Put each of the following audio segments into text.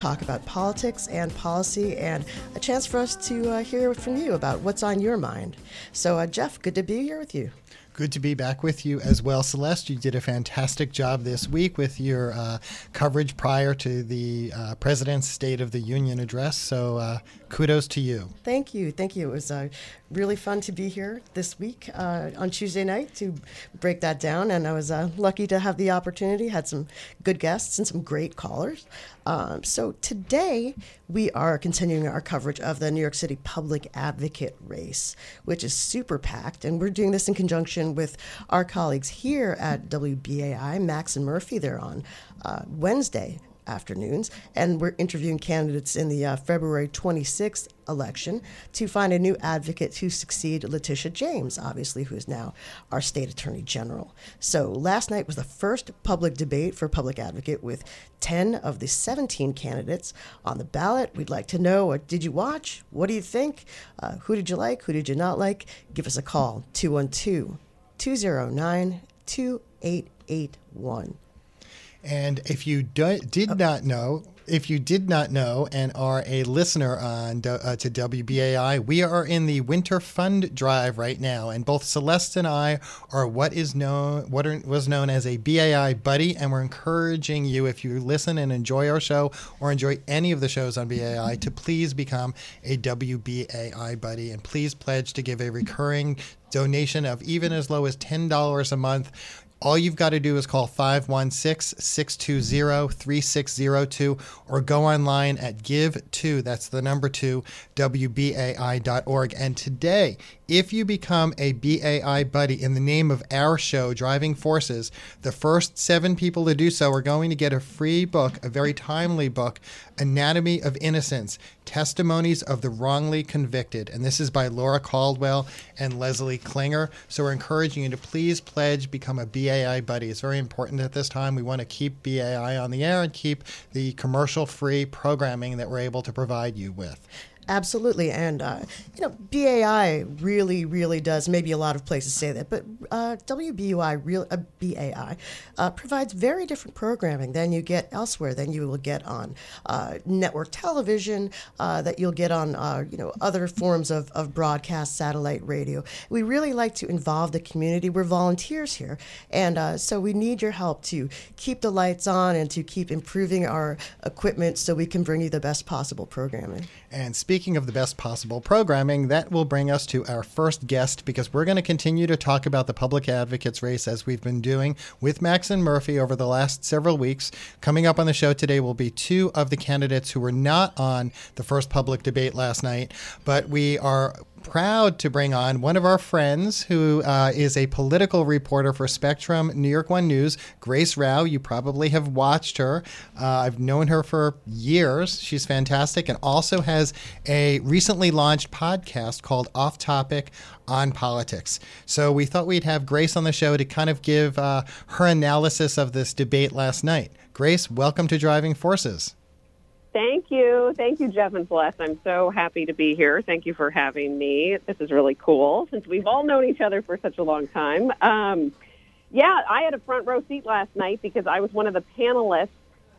talk about politics and policy and a chance for us to uh, hear from you about what's on your mind. So, uh, Jeff, good to be here with you. Good to be back with you as well. Celeste, you did a fantastic job this week with your uh, coverage prior to the uh, President's State of the Union address. So uh, kudos to you. Thank you. Thank you. It was uh, really fun to be here this week uh, on Tuesday night to break that down. And I was uh, lucky to have the opportunity, had some good guests and some great callers. Um, so today we are continuing our coverage of the New York City Public Advocate race, which is super packed. And we're doing this in conjunction with our colleagues here at WBAI, Max and Murphy. They're on uh, Wednesday afternoons, and we're interviewing candidates in the uh, February 26th election to find a new advocate to succeed Letitia James, obviously, who is now our state attorney general. So last night was the first public debate for public advocate with 10 of the 17 candidates on the ballot. We'd like to know did you watch? What do you think? Uh, who did you like? Who did you not like? Give us a call 212 209 2881. And if you do, did not know, if you did not know and are a listener on uh, to WBAI, we are in the Winter Fund Drive right now, and both Celeste and I are what is known what are, was known as a BAI buddy, and we're encouraging you if you listen and enjoy our show or enjoy any of the shows on BAI to please become a WBAI buddy, and please pledge to give a recurring donation of even as low as $10 a month all you've got to do is call 516 620 3602 or go online at give2, that's the number two, WBAI.org. And today, if you become a BAI buddy in the name of our show, Driving Forces, the first seven people to do so are going to get a free book, a very timely book, Anatomy of Innocence Testimonies of the Wrongly Convicted. And this is by Laura Caldwell and Leslie Klinger. So we're encouraging you to please pledge, become a BAI buddy. It's very important at this time. We want to keep BAI on the air and keep the commercial free programming that we're able to provide you with. Absolutely, and uh, you know, BAI really, really does. Maybe a lot of places say that, but uh, WBUI, real uh, BAI, uh, provides very different programming than you get elsewhere. Than you will get on uh, network television, uh, that you'll get on you know other forms of, of broadcast, satellite radio. We really like to involve the community. We're volunteers here, and so we need your help to keep the lights on and to keep improving our equipment so we can bring you the best possible programming. And speaking of the best possible programming, that will bring us to our first guest because we're going to continue to talk about the public advocates race as we've been doing with Max and Murphy over the last several weeks. Coming up on the show today will be two of the candidates who were not on the first public debate last night, but we are proud to bring on one of our friends who uh, is a political reporter for Spectrum New York One News, Grace Rauh. You probably have watched her. Uh, I've known her for years. She's fantastic and also has a recently launched podcast called Off Topic on Politics. So we thought we'd have Grace on the show to kind of give uh, her analysis of this debate last night. Grace, welcome to Driving Forces. Thank you. Thank you, Jeff and Celeste. I'm so happy to be here. Thank you for having me. This is really cool since we've all known each other for such a long time. Um, yeah, I had a front row seat last night because I was one of the panelists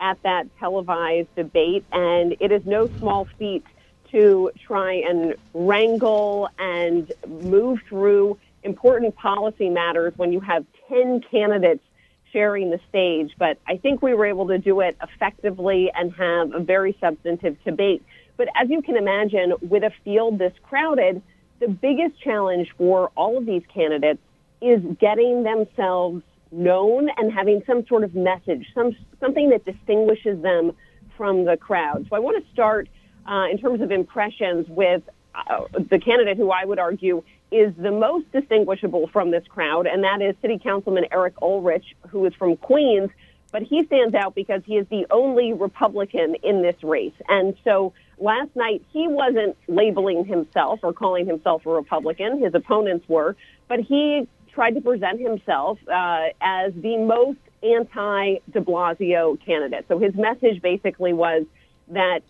at that televised debate, and it is no small feat to try and wrangle and move through important policy matters when you have 10 candidates sharing the stage, but I think we were able to do it effectively and have a very substantive debate. But as you can imagine, with a field this crowded, the biggest challenge for all of these candidates is getting themselves known and having some sort of message, some something that distinguishes them from the crowd. So I want to start uh, in terms of impressions with uh, the candidate who I would argue is the most distinguishable from this crowd, and that is City Councilman Eric Ulrich, who is from Queens. But he stands out because he is the only Republican in this race. And so last night, he wasn't labeling himself or calling himself a Republican. His opponents were. But he tried to present himself uh, as the most anti de Blasio candidate. So his message basically was that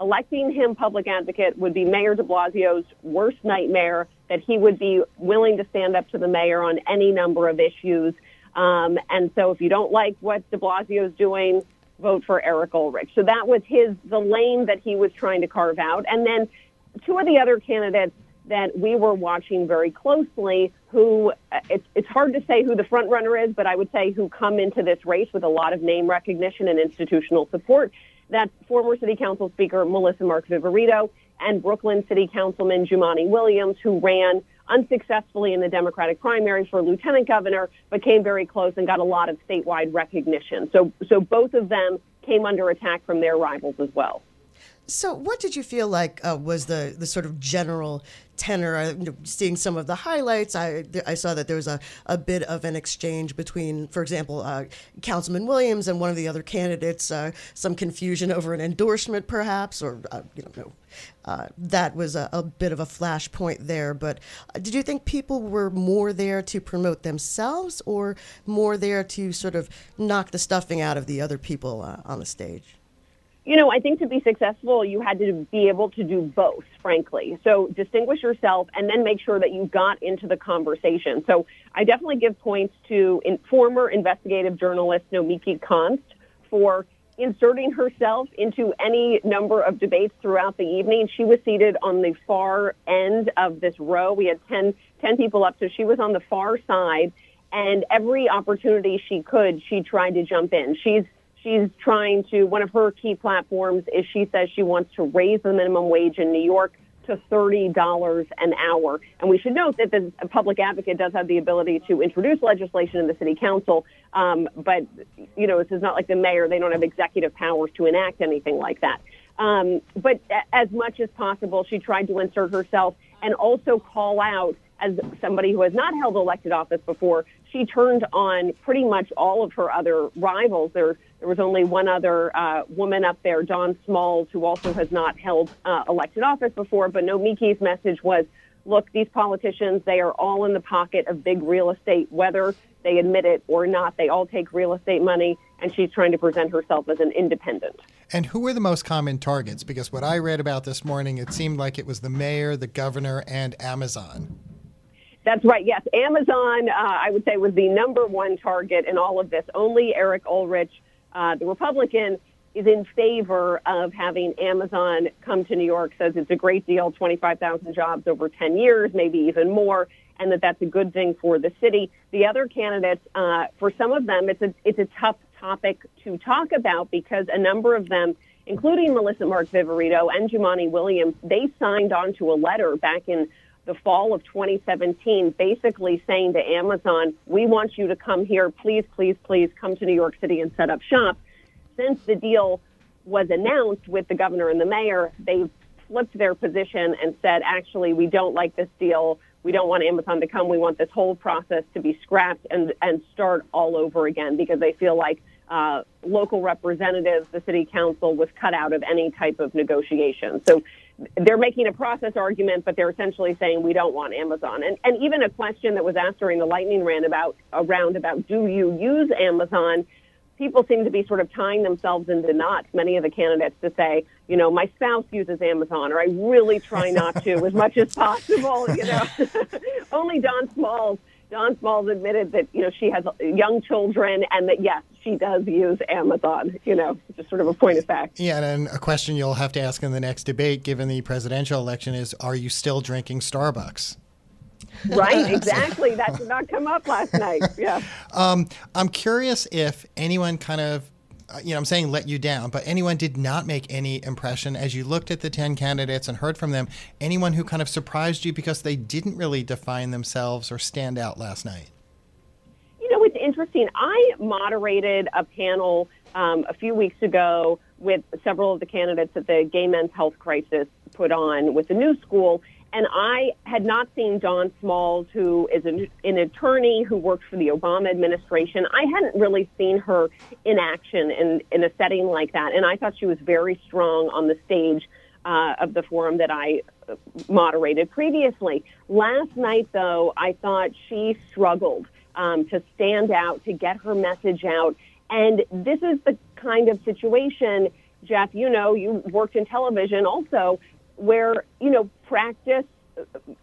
electing him public advocate would be Mayor de Blasio's worst nightmare, that he would be willing to stand up to the mayor on any number of issues. Um, and so if you don't like what de Blasio is doing, vote for Eric Ulrich. So that was his the lane that he was trying to carve out. And then two of the other candidates that we were watching very closely who uh, it's, it's hard to say who the front runner is, but I would say who come into this race with a lot of name recognition and institutional support. That's former City Council Speaker Melissa Mark Viverito and Brooklyn City Councilman Jumaane Williams, who ran unsuccessfully in the Democratic primary for lieutenant governor, but came very close and got a lot of statewide recognition. So, so both of them came under attack from their rivals as well. So, what did you feel like uh, was the, the sort of general tenor? Uh, you know, seeing some of the highlights, I, I saw that there was a, a bit of an exchange between, for example, uh, Councilman Williams and one of the other candidates, uh, some confusion over an endorsement, perhaps, or, uh, you know, no. Uh, that was a, a, bit of a flashpoint there. But did you think people were more there to promote themselves or more there to sort of knock the stuffing out of the other people on the stage? You know, I think to be successful, you had to be able to do both, frankly. So distinguish yourself and then make sure that you got into the conversation. So I definitely give points to in, former investigative journalist Nomiki Konst for inserting herself into any number of debates throughout the evening. She was seated on the far end of this row. We had 10, 10 people up, so she was on the far side. And every opportunity she could, she tried to jump in. She's she's trying to, one of her key platforms is she says she wants to raise the minimum wage in New York to $30 an hour. And we should note that the public advocate does have the ability to introduce legislation in the city council. Um, but, you know, this is not like the mayor. They don't have executive powers to enact anything like that. Um, but as much as possible, she tried to insert herself and also call out as somebody who has not held elected office before, she turned on pretty much all of her other rivals. There, there was only one other uh, woman up there, Dawn Smalls, who also has not held uh, elected office before. But Nomiki's message was, look, these politicians, they are all in the pocket of big real estate, whether they admit it or not. They all take real estate money, and she's trying to present herself as an independent. And who were the most common targets? Because what I read about this morning, it seemed like it was the mayor, the governor, and Amazon. That's right. Yes, Amazon, uh, I would say, was the number one target in all of this. Only Eric Ulrich, uh, the Republican, is in favor of having Amazon come to New York. Says it's a great deal, 25,000 jobs over 10 years, maybe even more, and that that's a good thing for the city. The other candidates, uh, for some of them, it's a it's a tough topic to talk about because a number of them including Melissa Mark Viverito and Jumaane Williams, they signed on to a letter back in the fall of 2017, basically saying to Amazon, we want you to come here. Please, please, please come to New York City and set up shop. Since the deal was announced with the governor and the mayor, they've flipped their position and said, actually, we don't like this deal. We don't want Amazon to come. We want this whole process to be scrapped and, and start all over again because they feel like uh, local representatives, the city council was cut out of any type of negotiation. So they're making a process argument, but they're essentially saying we don't want Amazon. And, and even a question that was asked during the lightning round about, around about do you use Amazon? People seem to be sort of tying themselves into knots, many of the candidates, to say, you know, my spouse uses Amazon, or I really try not to as much as possible. You know, only Dawn Smalls Dawn Smalls admitted that you know she has young children and that yes, she does use Amazon. You know, just sort of a point of fact. Yeah, and a question you'll have to ask in the next debate, given the presidential election, is: Are you still drinking Starbucks? Right, exactly. that did not come up last night. Yeah. Um, I'm curious if anyone kind of you know, I'm saying let you down, but anyone did not make any impression as you looked at the 10 candidates and heard from them, anyone who kind of surprised you because they didn't really define themselves or stand out last night? You know, it's interesting. I moderated a panel um, a few weeks ago with several of the candidates that the Gay Men's Health Crisis put on with the New School. And I had not seen Dawn Smalls, who is an, an, attorney who worked for the Obama administration. I hadn't really seen her in action in, in a setting like that. And I thought she was very strong on the stage uh, of the forum that I uh, moderated previously. Last night, though, I thought she struggled um, to stand out, to get her message out. And this is the kind of situation, Jeff, you know, you worked in television also, where, you know, practice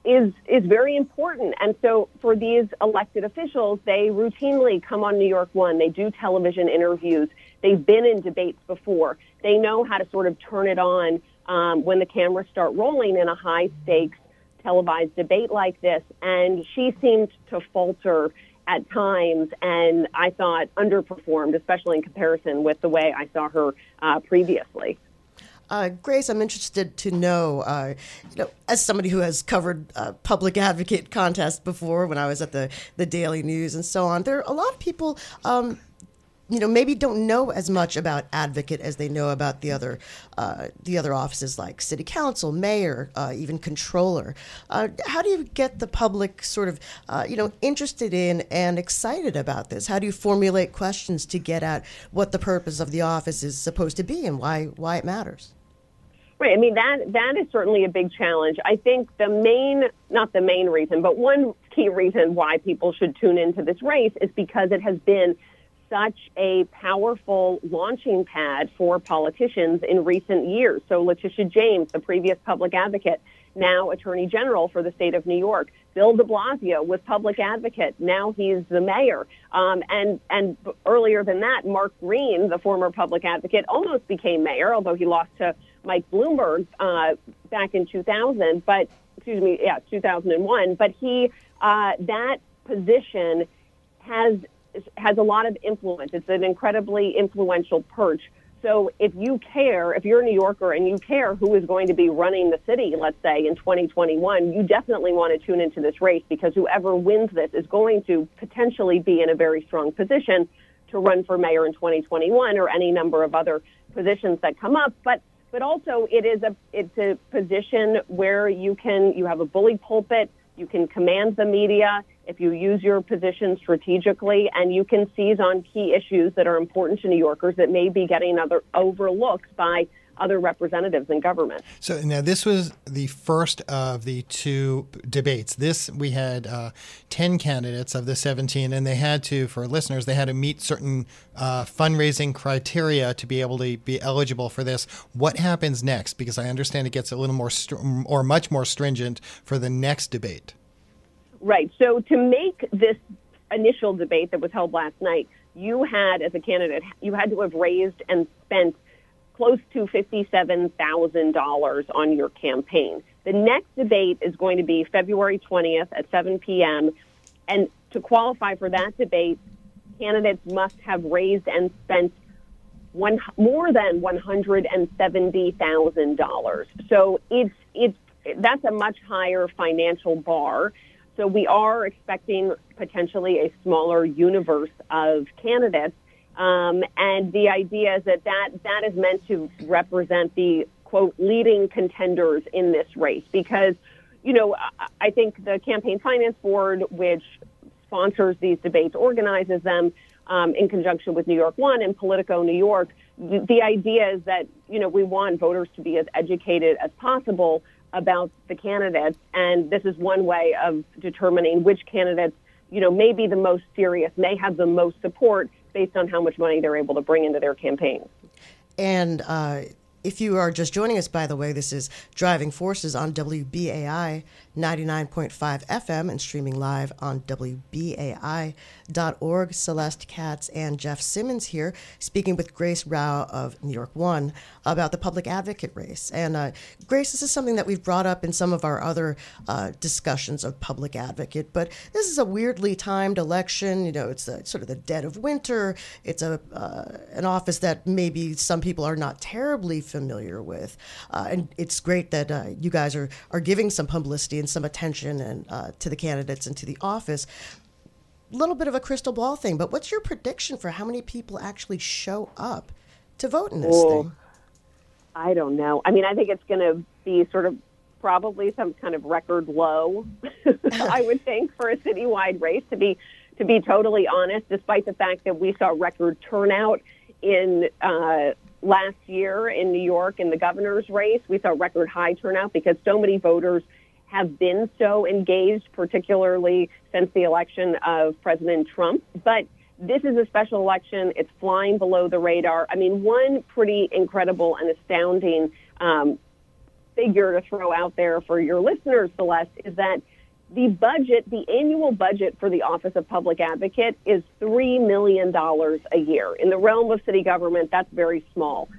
is is very important. And so for these elected officials, they routinely come on New York One. They do television interviews. They've been in debates before. They know how to sort of turn it on um, when the cameras start rolling in a high stakes televised debate like this. And she seemed to falter at times, and I thought underperformed, especially in comparison with the way I saw her uh, previously. Uh, Grace, I'm interested to know, uh, you know, as somebody who has covered uh, public advocate contests before, when I was at the the Daily News and so on, there are a lot of people. Um, you know, maybe don't know as much about advocate as they know about the other, uh, the other offices like city council, mayor, uh, even controller. Uh, how do you get the public sort of, you know, interested in and excited about this? How do you formulate questions to get at what the purpose of the office is supposed to be and why why it matters? Right. I mean, that that is certainly a big challenge. I think the main, not the main reason, but one key reason why people should tune into this race is because it has been such a powerful launching pad for politicians in recent years. So Letitia James, the previous public advocate, now Attorney General for the state of New York. Bill de Blasio was public advocate. Now he's the mayor. Um, and, and earlier than that, Mark Green, the former public advocate, almost became mayor, although he lost to Mike Bloomberg uh, back in 2000, but excuse me, yeah, 2001. But he, uh, that position has has a lot of influence. It's an incredibly influential perch. So if you care, if you're a New Yorker and you care who is going to be running the city, let's say in 2021, you definitely want to tune into this race because whoever wins this is going to potentially be in a very strong position to run for mayor in 2021 or any number of other positions that come up. But but also it is a it's a position where you can you have a bully pulpit, you can command the media if you use your position strategically, and you can seize on key issues that are important to New Yorkers that may be getting other overlooked by other representatives in government. So now this was the first of the two debates. This we had uh, ten candidates of the seventeen, and they had to, for listeners, they had to meet certain uh, fundraising criteria to be able to be eligible for this. What happens next? Because I understand it gets a little more str- or much more stringent for the next debate. Right. So to make this initial debate that was held last night, you had, as a candidate, you had to have raised and spent close to $57,000 on your campaign. The next debate is going to be February 20th at 7 p.m. And to qualify for that debate, candidates must have raised and spent one, more than $170,000. So it's, it's, that's a much higher financial bar. So we are expecting potentially a smaller universe of candidates um, and the idea is that, that that is meant to represent the quote leading contenders in this race because, you know, I think the Campaign Finance Board, which sponsors these debates, organizes them um, in conjunction with New York One and Politico New York. The, the idea is that, you know, we want voters to be as educated as possible about the candidates. And this is one way of determining which candidates, you know, may be the most serious, may have the most support based on how much money they're able to bring into their campaigns. And uh, if you are just joining us, by the way, this is Driving Forces on WBAI 99.5 FM and streaming live on WBAI.org. Celeste Katz and Jeff Simmons here speaking with Grace Rauh of New York One about the public advocate race. And uh, Grace, this is something that we've brought up in some of our other uh, discussions of public advocate, but this is a weirdly timed election. You know, it's a, sort of the dead of winter. It's a uh, an office that maybe some people are not terribly familiar with, uh, and it's great that uh, you guys are are giving some publicity some attention and uh, to the candidates and to the office A little bit of a crystal ball thing, but what's your prediction for how many people actually show up to vote in this thing? I don't know. I mean, I think it's going to be sort of probably some kind of record low. I would think for a citywide race to be to be totally honest. Despite the fact that we saw record turnout in uh, last year in New York in the governor's race, we saw record high turnout because so many voters have been so engaged, particularly since the election of President Trump. But this is a special election. It's flying below the radar. I mean, one pretty incredible and astounding um, figure to throw out there for your listeners, Celeste, is that the budget, the annual budget for the Office of Public Advocate is $3 million a year. In the realm of city government, that's very small.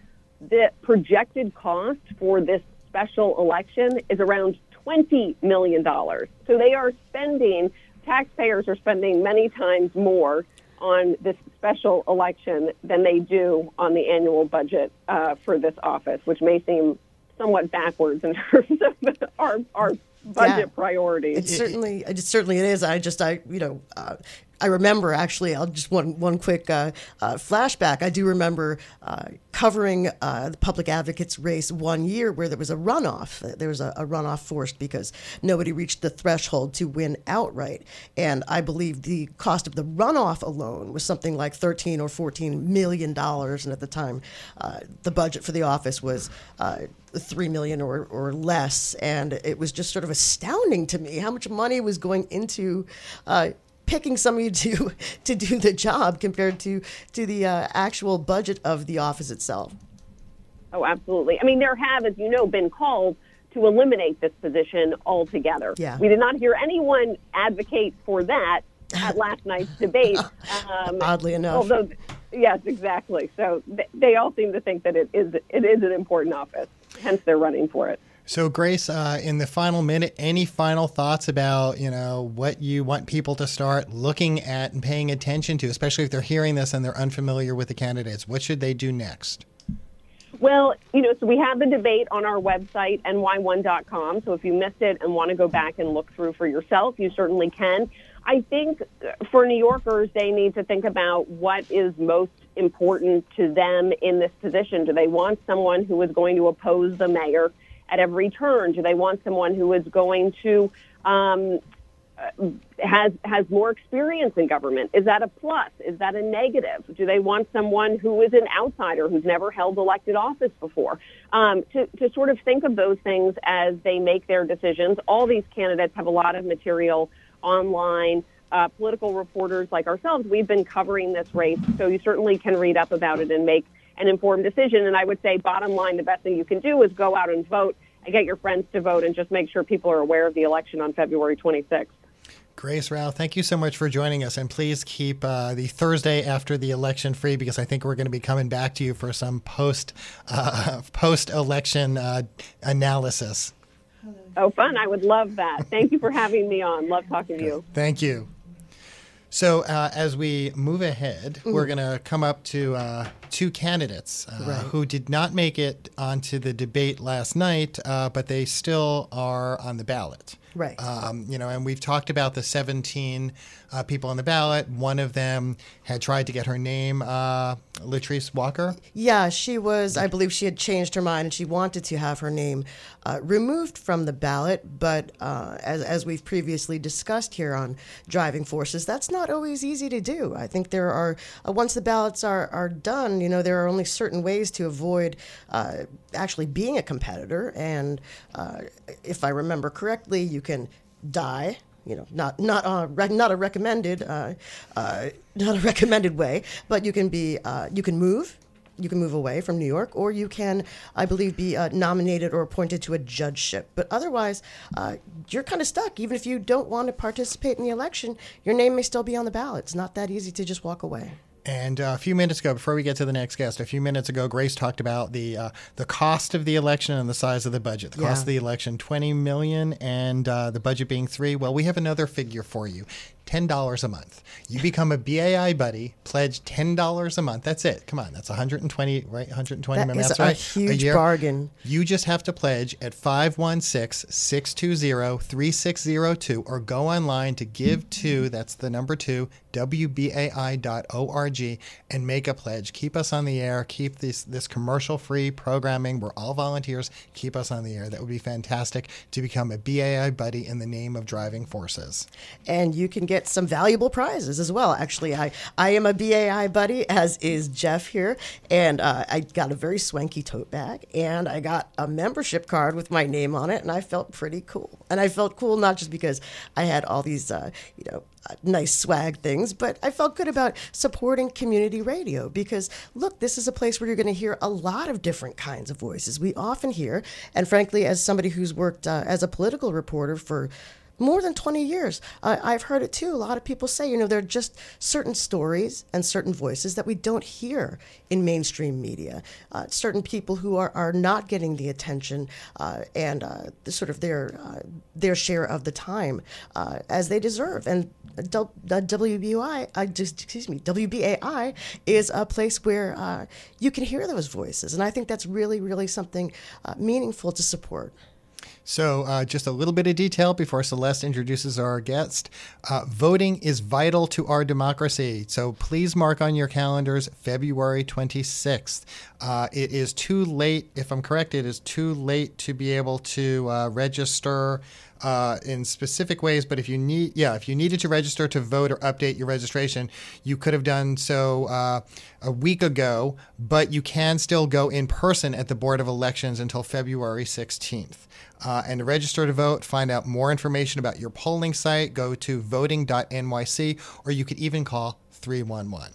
The projected cost for this special election is around $20 million. So they are spending, taxpayers are spending many times more on this special election than they do on the annual budget uh, for this office, which may seem somewhat backwards in terms of our, our budget yeah. priorities. It certainly, it certainly it is. I just, I, you know, uh, I remember actually. I'll just one one quick uh, uh, flashback. I do remember uh, covering uh, the public advocates race one year where there was a runoff. There was a, a, runoff forced because nobody reached the threshold to win outright, and I believe the cost of the runoff alone was something like thirteen or fourteen million dollars. And at the time, uh, the budget for the office was uh, three million or, or less, and it was just sort of astounding to me how much money was going into uh, picking somebody to to do the job compared to to the uh, actual budget of the office itself. Oh, absolutely. I mean, there have, as you know, been calls to eliminate this position altogether. Yeah. We did not hear anyone advocate for that at last night's debate. Um, Oddly enough. Although, yes, exactly. So th- they all seem to think that it is it is an important office. Hence, they're running for it. So, Grace, uh, in the final minute, any final thoughts about you know what you want people to start looking at and paying attention to, especially if they're hearing this and they're unfamiliar with the candidates? What should they do next? Well, you know, so we have the debate on our website, ny1.com. So if you missed it and want to go back and look through for yourself, you certainly can. I think for New Yorkers, they need to think about what is most important to them in this position. Do they want someone who is going to oppose the mayor? At every turn? Do they want someone who is going to um, uh, has has more experience in government? Is that a plus? Is that a negative? Do they want someone who is an outsider who's never held elected office before? Um, to to sort of think of those things as they make their decisions. All these candidates have a lot of material online. Uh, political reporters like ourselves, we've been covering this race, so you certainly can read up about it and make an informed decision. And I would say, bottom line, the best thing you can do is go out and vote and get your friends to vote and just make sure people are aware of the election on February 26th. Grace Rauh, thank you so much for joining us. And please keep uh, the Thursday after the election free because I think we're going to be coming back to you for some post uh, post election uh, analysis. Oh, fun. I would love that. Thank you for having me on. Love talking to you. Thank you. So uh, as we move ahead, mm. we're going to come up to uh, two candidates uh, right. who did not make it onto the debate last night, uh, but they still are on the ballot. Right. Um, you know, and we've talked about the 17 uh, people on the ballot. One of them had tried to get her name, uh, Latrice Walker. Yeah, she was, I believe she had changed her mind and she wanted to have her name uh, removed from the ballot. But uh, as, as we've previously discussed here on Driving Forces, that's not always easy to do. I think there are, uh, once the ballots are, are done, you know, there are only certain ways to avoid uh, actually being a competitor. And if I remember correctly, you can die you know, not not uh, not a recommended uh, uh, not a recommended way, but you can be uh, you can move. You can move away from New York, or you can, I believe, be uh, nominated or appointed to a judgeship. But otherwise, you're kind of stuck. Even if you don't want to participate in the election, your name may still be on the ballot. It's not that easy to just walk away. And uh, a few minutes ago, before we get to the next guest, a few minutes ago, Grace talked about the uh, the cost of the election and the size of the budget. The yeah. cost of the election, twenty million, and uh, the budget being three. Well, we have another figure for you. $10 a month. You become a BAI buddy, pledge $10 a month. That's it. Come on, that's 120, right? 120 that is that's a right. huge a bargain. You just have to pledge at 516-620-3602 or go online to give to, that's the number 2, wbai.org and make a pledge. Keep us on the air. Keep this this commercial-free programming. We're all volunteers. Keep us on the air. That would be fantastic to become a BAI buddy in the name of driving forces. And you can get get some valuable prizes as well. Actually, I, I am a BAI buddy, as is Jeff here, and uh, I got a very swanky tote bag, and I got a membership card with my name on it, and I felt pretty cool. And I felt cool not just because I had all these, uh, you know, uh, nice swag things, but I felt good about supporting community radio because look, this is a place where you're going to hear a lot of different kinds of voices. We often hear, and frankly, as somebody who's worked uh, as a political reporter for more than 20 years. Uh, I've heard it too. A lot of people say, you know, there are just certain stories and certain voices that we don't hear in mainstream media. Uh, certain people who are, are not getting the attention uh, and uh, the, sort of their uh, their share of the time uh, as they deserve. And the WBI, just, excuse me, WBAI is a place where you can hear those voices, and I think that's really, really something meaningful to support. So, uh, just a little bit of detail before Celeste introduces our guest. Uh, voting is vital to our democracy. So, please mark on your calendars February 26th. Uh, it is too late, if I'm correct, it is too late to be able to uh, register. Uh, in specific ways, but if you need, yeah, if you needed to register to vote or update your registration, you could have done so uh, a week ago, but you can still go in person at the Board of Elections until February 16th. Uh, and to register to vote, find out more information about your polling site, go to voting.nyc, or you could even call 311.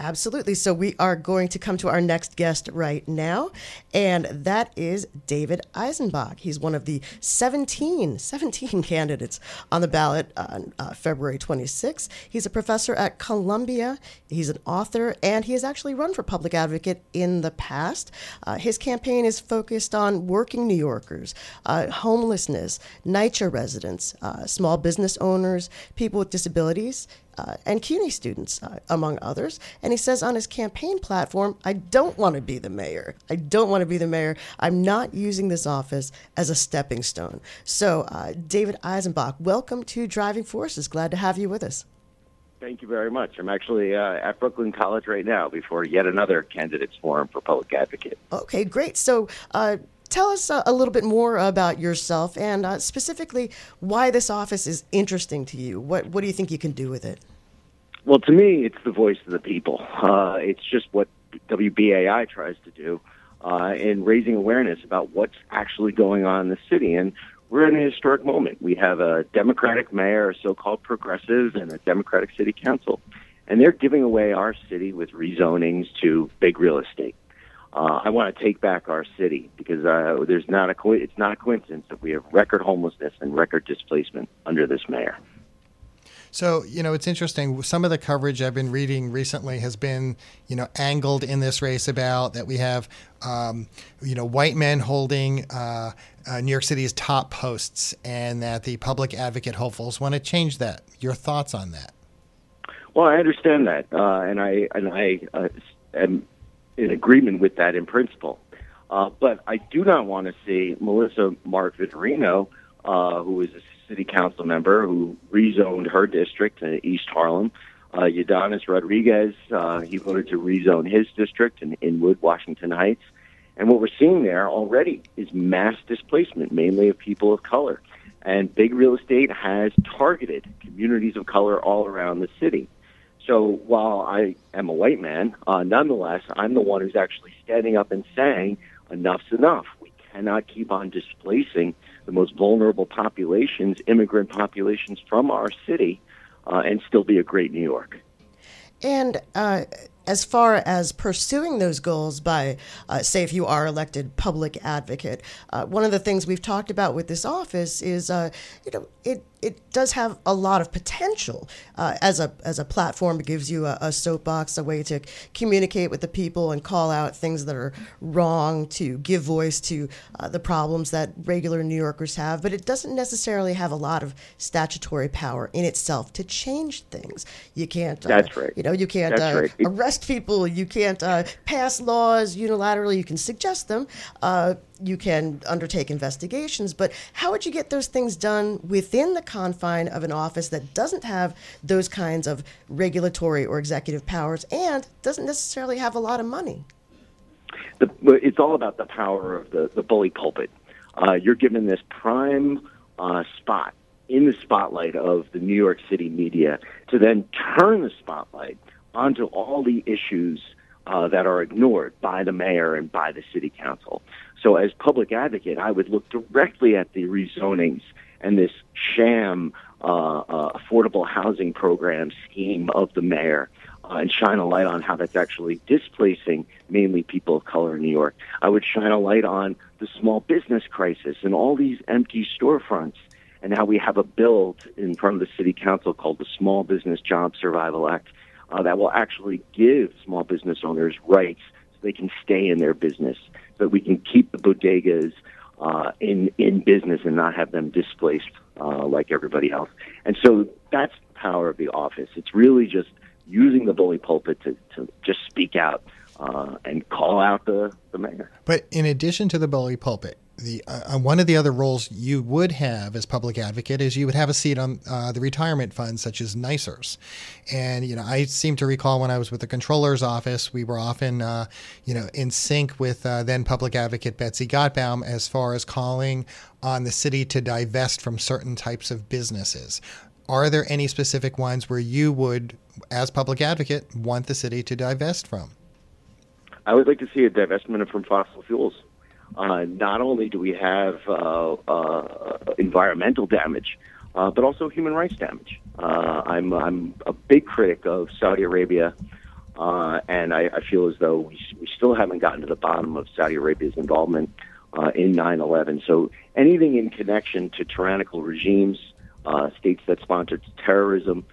Absolutely. So we are going to come to our next guest right now, and that is David Eisenbach. He's one of the 17, 17 candidates on the ballot on uh, February 26th. He's a professor at Columbia. He's an author, and he has actually run for public advocate in the past. Uh, his campaign is focused on working New Yorkers, uh, homelessness, NYCHA residents, uh, small business owners, people with disabilities, uh, and CUNY students, uh, among others. And he says on his campaign platform, I don't want to be the mayor. I don't want to be the mayor. I'm not using this office as a stepping stone. So, uh, David Eisenbach, welcome to Driving Forces. Glad to have you with us. Thank you very much. I'm actually uh, at Brooklyn College right now before yet another candidates forum for public advocate. Okay, great. So, uh, tell us a, a, little bit more about yourself and uh, specifically why this office is interesting to you. What what do you think you can do with it? Well, to me, it's the voice of the people. Uh, it's just what WBAI tries to do uh, in raising awareness about what's actually going on in the city. And we're in a historic moment. We have a Democratic mayor, a so-called progressive, and a Democratic city council, and they're giving away our city with rezonings to big real estate. Uh, I want to take back our city because uh, there's not a co- it's not a coincidence that we have record homelessness and record displacement under this mayor. So, you know, it's interesting. Some of the coverage I've been reading recently has been, you know, angled in this race about that we have, um, you know, white men holding uh, uh, New York City's top posts and that the public advocate hopefuls want to change that. Your thoughts on that? Well, I understand that, uh, and I and I uh, am in agreement with that in principle. Uh, but I do not want to see Melissa Mark Vitorino, uh, who is a city council member who rezoned her district in East Harlem. Uh, Ydanis Rodriguez, uh, he voted to rezone his district in Inwood, Washington Heights. And what we're seeing there already is mass displacement, mainly of people of color. And big real estate has targeted communities of color all around the city. So while I am a white man, uh, nonetheless, I'm the one who's actually standing up and saying enough's enough. We cannot keep on displacing the most vulnerable populations, immigrant populations from our city, uh, and still be a great New York. And uh, as far as pursuing those goals by, uh, say, if you are elected public advocate, uh, one of the things we've talked about with this office is, uh, you know, it it does have a lot of potential uh, as a as a platform. It gives you a, a, soapbox, a way to communicate with the people and call out things that are wrong, to give voice to uh, the problems that regular New Yorkers have. But it doesn't necessarily have a lot of statutory power in itself to change things. You can't. Uh, That's right. You know, you can't uh, right. arrest people. You can't uh, pass laws unilaterally. You can suggest them uh, you can undertake investigations, but how would you get those things done within the confine of an office that doesn't have those kinds of regulatory or executive powers and doesn't necessarily have a lot of money? The, it's all about the power of the, the bully pulpit. Uh, you're given this prime uh, spot in the spotlight of the New York City media to then turn the spotlight onto all the issues uh, that are ignored by the mayor and by the city council. So, as public advocate, I would look directly at the rezonings and this sham uh, uh, affordable housing program scheme of the mayor uh, and shine a light on how that's actually displacing mainly people of color in New York. I would shine a light on the small business crisis and all these empty storefronts and how we have a bill in front of the city council called the Small Business Job Survival Act uh, that will actually give small business owners rights so they can stay in their business, so that we can keep the bodegas uh, in in business and not have them displaced uh, like everybody else. And so that's the power of the office. It's really just using the bully pulpit to, to just speak out uh, and call out the, the mayor. But in addition to the bully pulpit, the uh, one of the other roles you would have as public advocate is you would have a seat on uh, the retirement funds such as NYCERS. And you know, I seem to recall when I was with the controller's office, we were often uh, you know in sync with uh, then public advocate Betsy Gotbaum as far as calling on the city to divest from certain types of businesses. Are there any specific ones where you would, as public advocate, want the city to divest from? I would like to see a divestment from fossil fuels. Uh, not only do we have uh, uh, environmental damage, uh, but also human rights damage. Uh, I'm I'm a big critic of Saudi Arabia, uh, and I, I feel as though we, we still haven't gotten to the bottom of Saudi Arabia's involvement in 9/11. So anything in connection to tyrannical regimes, states that sponsor terrorism,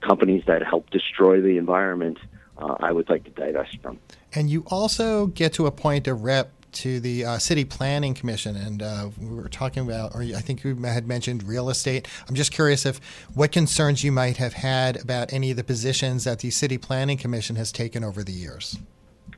companies that help destroy the environment, I would like to divest from. And you also get to appoint a rep to the uh, City Planning Commission, and uh, we were talking about, or I think you had mentioned real estate. I'm just curious if what concerns you might have had about any of the positions that the City Planning Commission has taken over the years.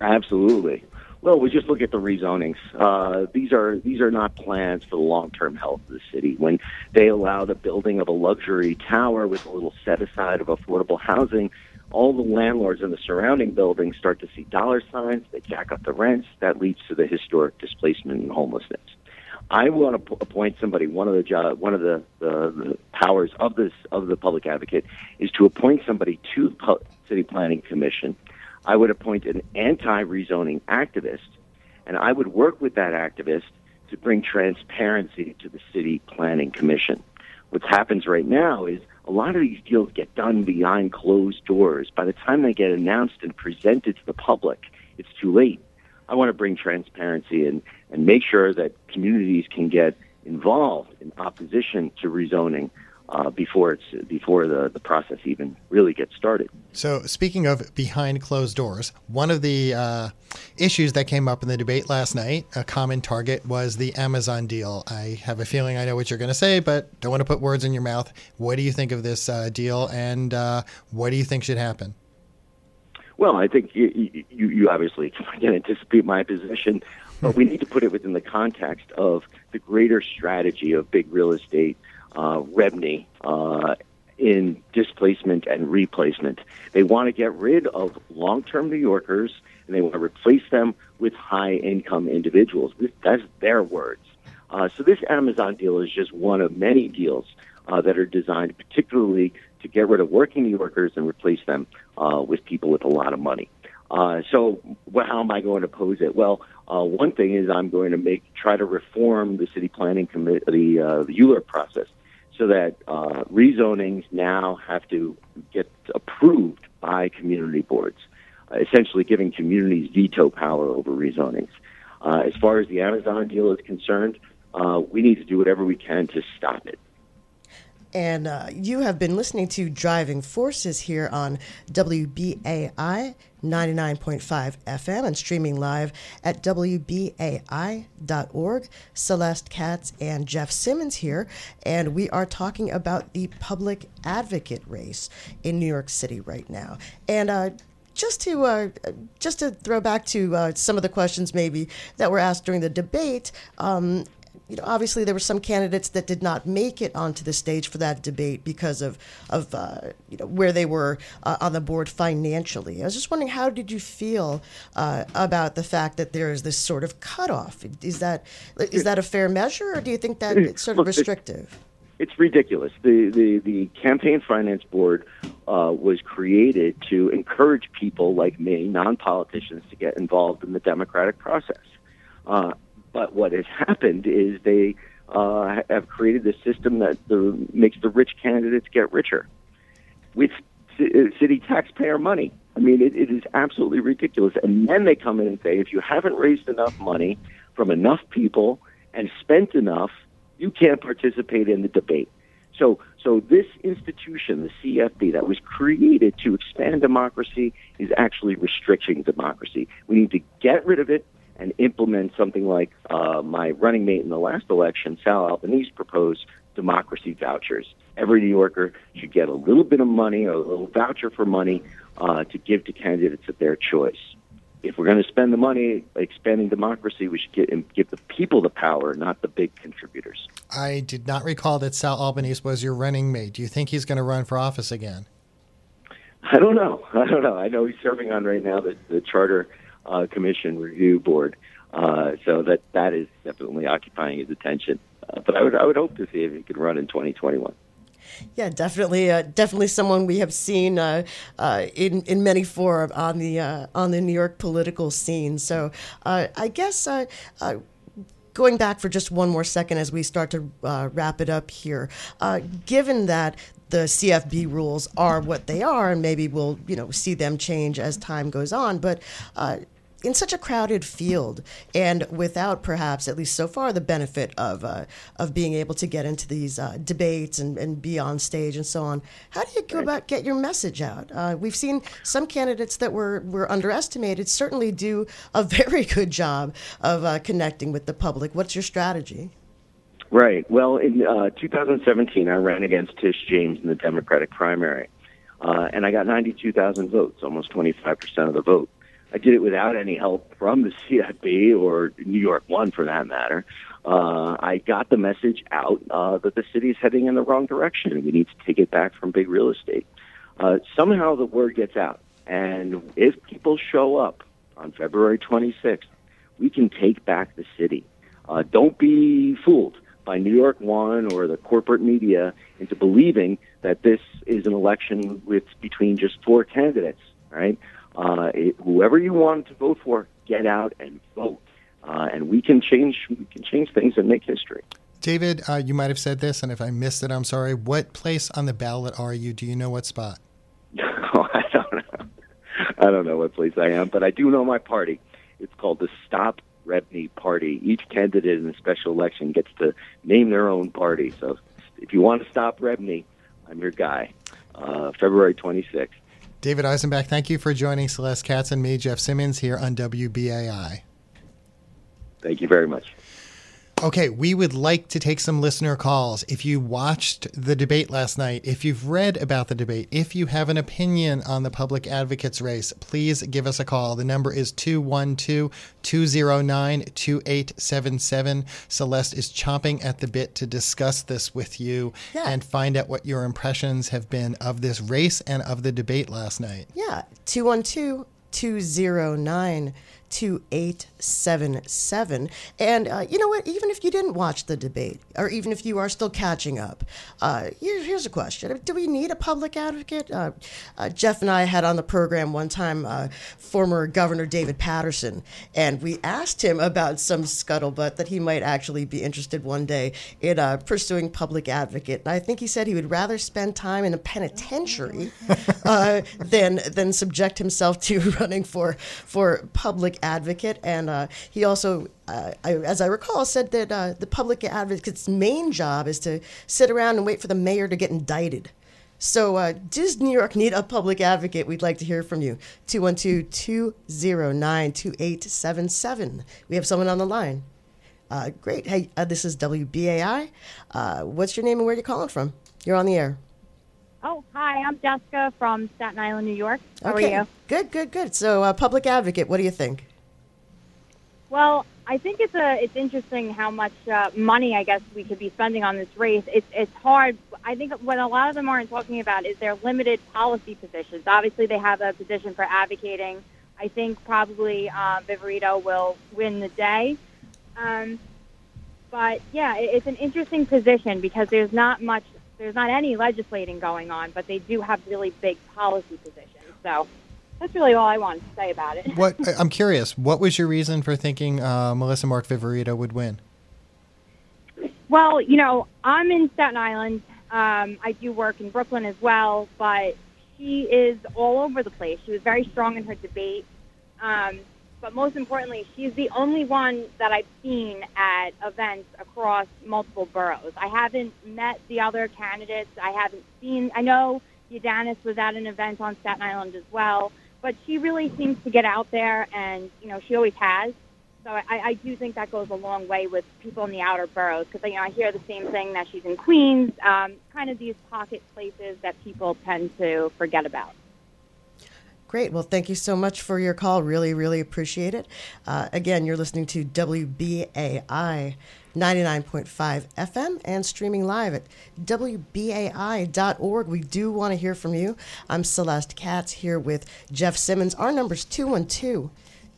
Absolutely. Well, we just look at the rezonings. Uh, these are these are not plans for the long-term health of the city. When they allow the building of a luxury tower with a little set aside of affordable housing, all the landlords in the surrounding buildings start to see dollar signs. They jack up the rents. That leads to the historic displacement and homelessness. I want to appoint somebody. One of the job, one of the, the, the powers of this of the public advocate is to appoint somebody to the city planning commission. I would appoint an anti-rezoning activist, and I would work with that activist to bring transparency to the city planning commission. What happens right now is a lot of these deals get done behind closed doors. By the time they get announced and presented to the public, it's too late. I want to bring transparency and, and make sure that communities can get involved in opposition to rezoning uh, before it's before the, the process even really gets started. So, speaking of behind closed doors, one of the uh, issues that came up in the debate last night, a common target, was the Amazon deal. I have a feeling I know what you're going to say, but don't want to put words in your mouth. What do you think of this uh, deal, and uh, what do you think should happen? Well, I think you, you, you obviously can anticipate my position, but we need to put it within the context of the greater strategy of big real estate uh, REBNY uh, in displacement and replacement. They want to get rid of long term New Yorkers and they want to replace them with high income individuals. That's their words. Uh, so this Amazon deal is just one of many deals uh, that are designed particularly to get rid of working New Yorkers and replace them uh, with people with a lot of money. Uh, so well, how am I going to pose it? Well, uh, one thing is I'm going to make try to reform the city planning committee, uh, the ULURP process, so that uh, rezonings now have to get approved by community boards, uh, essentially giving communities veto power over rezonings. Uh, as far as the Amazon deal is concerned, uh, we need to do whatever we can to stop it. And uh, you have been listening to Driving Forces here on WBAI 99.5 FM and streaming live at WBAI.org. Celeste Katz and Jeff Simmons here, and we are talking about the public advocate race in New York City right now. And uh, just to uh, just to throw back to uh, some of the questions maybe that were asked during the debate, um, you know, obviously there were some candidates that did not make it onto the stage for that debate because of of uh, you know where they were uh, on the board financially. I was just wondering, how did you feel uh, about the fact that there is this sort of cutoff? Is that is that a fair measure, or do you think that it's sort of restrictive? it's ridiculous. The the the campaign finance board uh, was created to encourage people like me, non politicians, to get involved in the democratic process. Uh, but what has happened is they uh, have created a system that the, makes the rich candidates get richer with c- city taxpayer money. I mean, it, it is absolutely ridiculous. And then they come in and say, if you haven't raised enough money from enough people and spent enough, you can't participate in the debate. So, so this institution, the CFB, that was created to expand democracy, is actually restricting democracy. We need to get rid of it and implement something like uh, my running mate in the last election, Sal Albanese, proposed democracy vouchers. Every New Yorker should get a little bit of money, a little voucher for money, uh, to give to candidates of their choice. If we're going to spend the money expanding democracy, we should get, give the people the power, not the big contributors. I did not recall that Sal Albanese was your running mate. Do you think he's going to run for office again? I don't know. I don't know. I know he's serving on right now the, the Charter uh, Commission Review Board, uh, so that that is definitely occupying his attention. Uh, but I would I would hope to see if he could run in 2021. Yeah, definitely, uh, definitely someone we have seen uh, uh, in in many forums on the uh, on the New York political scene. So uh, I guess. Uh, going back for just one more second as we start to wrap it up here, given that the CFB rules are what they are, and maybe we'll you know see them change as time goes on. But in such a crowded field and without perhaps at least so far the benefit of uh, of being able to get into these uh, debates and, and be on stage and so on how do you go about get your message out? Uh, we've seen some candidates that were were underestimated certainly do a very good job of uh, connecting with the public. What's your strategy? Right. Well in uh, 2017 I ran against Tish James in the Democratic primary uh, and I got 92,000 votes almost 25 percent of the vote I did it without any help from the CFB or New York One, for that matter. Uh, I got the message out uh, that the city is heading in the wrong direction we need to take it back from big real estate. Uh, somehow the word gets out, and if people show up on February 26th, we can take back the city. Uh, don't be fooled by New York One or the corporate media into believing that this is an election with between just four candidates. Right? Uh, it, whoever you want to vote for, get out and vote, uh, and we can change we can change things and make history. David, uh, you might have said this, and if I missed it, I'm sorry. What place on the ballot are you? Do you know what spot? oh, I don't know. I don't know what place I am, but I do know my party. It's called the Stop REBNY Party. Each candidate in a special election gets to name their own party. So if you want to stop REBNY, I'm your guy. Uh, February 26th. David Eisenbach, thank you for joining Celeste Katz and me, Jeff Simmons, here on WBAI. Thank you very much. Okay, we would like to take some listener calls. If you watched the debate last night, if you've read about the debate, if you have an opinion on the public advocates race, please give us a call. The number is 212 209 2877. Celeste is chomping at the bit to discuss this with you yeah. and find out what your impressions have been of this race and of the debate last night. Yeah, 212 209 2877. And uh, you know what? Even if you didn't watch the debate, or even if you are still catching up, uh, here, here's a question Do we need a public advocate? Uh, uh Jeff and I had on the program one time uh, former Governor David Paterson, and we asked him about some scuttlebutt that he might actually be interested one day in uh, pursuing public advocate. And I think he said he would rather spend time in a penitentiary than, than subject himself to running for, for public advocate, and uh, he also, uh, I, as I recall, said that uh, the public advocate's main job is to sit around and wait for the mayor to get indicted. So, uh, does New York need a public advocate? We'd like to hear from you. 212 209 2877. We have someone on the line. Uh, great. Hey, uh, this is WBAI. Uh, what's your name and where are you calling from? You're on the air. Oh, hi. I'm Jessica from Staten Island, New York. How okay. are you? Good, good, good. So, uh, public advocate, what do you think? Well, I think it's a it's interesting how much uh, money I guess we could be spending on this race. It's it's hard. I think what a lot of them aren't talking about is their limited policy positions. Obviously, they have a position for advocating. I think probably uh, Viverito will win the day. Um, but yeah, it, it's an interesting position because there's not much, there's not any legislating going on, but they do have really big policy positions. So that's really all I wanted to say about it. What I'm curious, what was your reason for thinking uh, Melissa Mark Viverito would win? Well, you know, I'm in Staten Island. Um, I do work in Brooklyn as well, but she is all over the place. She was very strong in her debate. Um, but most importantly, she's the only one that I've seen at events across multiple boroughs. I haven't met the other candidates. I haven't seen, I know Ydanis was at an event on Staten Island as well, but she really seems to get out there, and, you know, she always has. So I, I do think that goes a long way with people in the outer boroughs because you know I hear the same thing that she's in Queens, um, kind of these pocket places that people tend to forget about. Great. Well, thank you so much for your call. Really, really appreciate it. Uh, again, you're listening to WBAI 99.5 FM and streaming live at WBAI.org. We do want to hear from you. I'm Celeste Katz here with Jeff Simmons. Our number's 212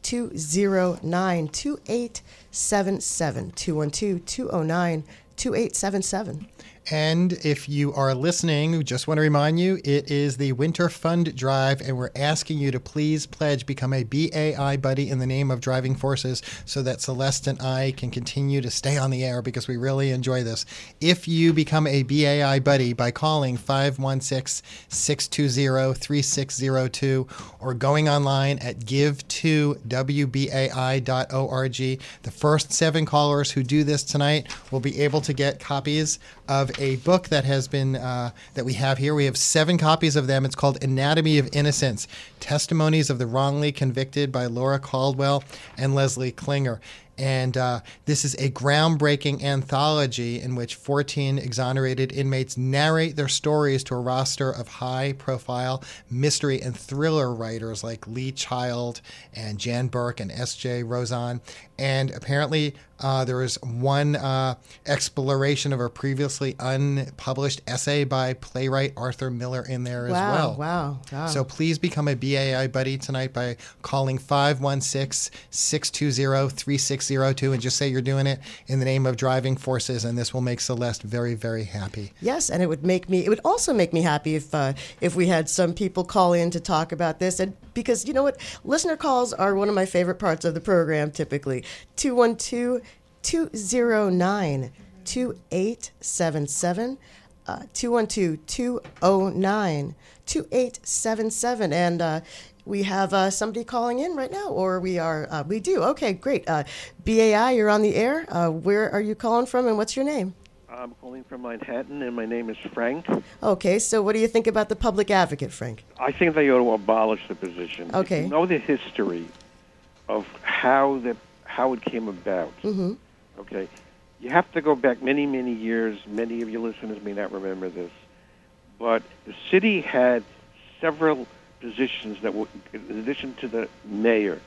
209 2877. 212 209 2877. And if you are listening, we just want to remind you it is the Winter Fund Drive, and we're asking you to please pledge, become a BAI buddy in the name of Driving Forces so that Celeste and I can continue to stay on the air because we really enjoy this. If you become a BAI buddy by calling 516 620 3602 or going online at give2wbai.org, the first seven callers who do this tonight will be able to get copies of a book that has been uh, that we have here. We have seven copies of them. It's called Anatomy of Innocence: Testimonies of the Wrongly Convicted by Laura Caldwell and Leslie Klinger. And uh, this is a groundbreaking anthology in which 14 exonerated inmates narrate their stories to a roster of high profile mystery and thriller writers like Lee Child and Jan Burke and S.J. Rozan. And apparently, uh, there is one uh, exploration of a previously unpublished essay by playwright Arthur Miller in there as well. wow, wow. So please become a BAI buddy tonight by calling 516 620 3602 and just say you're doing it in the name of driving forces, and this will make Celeste very, very happy. Yes, and it would make me. It would also make me happy if uh, if we had some people call in to talk about this, and because you know what, listener calls are one of my favorite parts of the program. Typically, 212 209 2877. 212 209 2877. And uh, we have uh, somebody calling in right now, or we are, uh, we do. Okay, great. Uh, BAI, you're on the air. Uh, where are you calling from, and what's your name? I'm calling from Manhattan, and my name is Frank. Okay, so what do you think about the public advocate, Frank? I think they ought to abolish the position. Okay. You know the history of how the how it came about. Mm-hmm. Okay. You have to go back many, many years. Many of your listeners may not remember this, but the city had several positions that were, in addition to the mayor,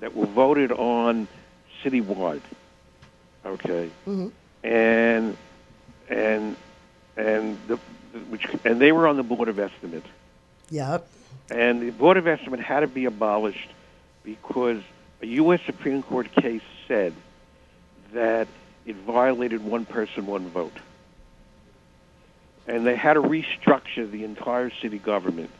that were voted on citywide. Okay. Mm-hmm. and and and the, which and they were on the board of estimate, Yep. and the board of estimate had to be abolished because a U.S. Supreme Court case said that it violated one person, one vote, and they had to restructure the entire city government.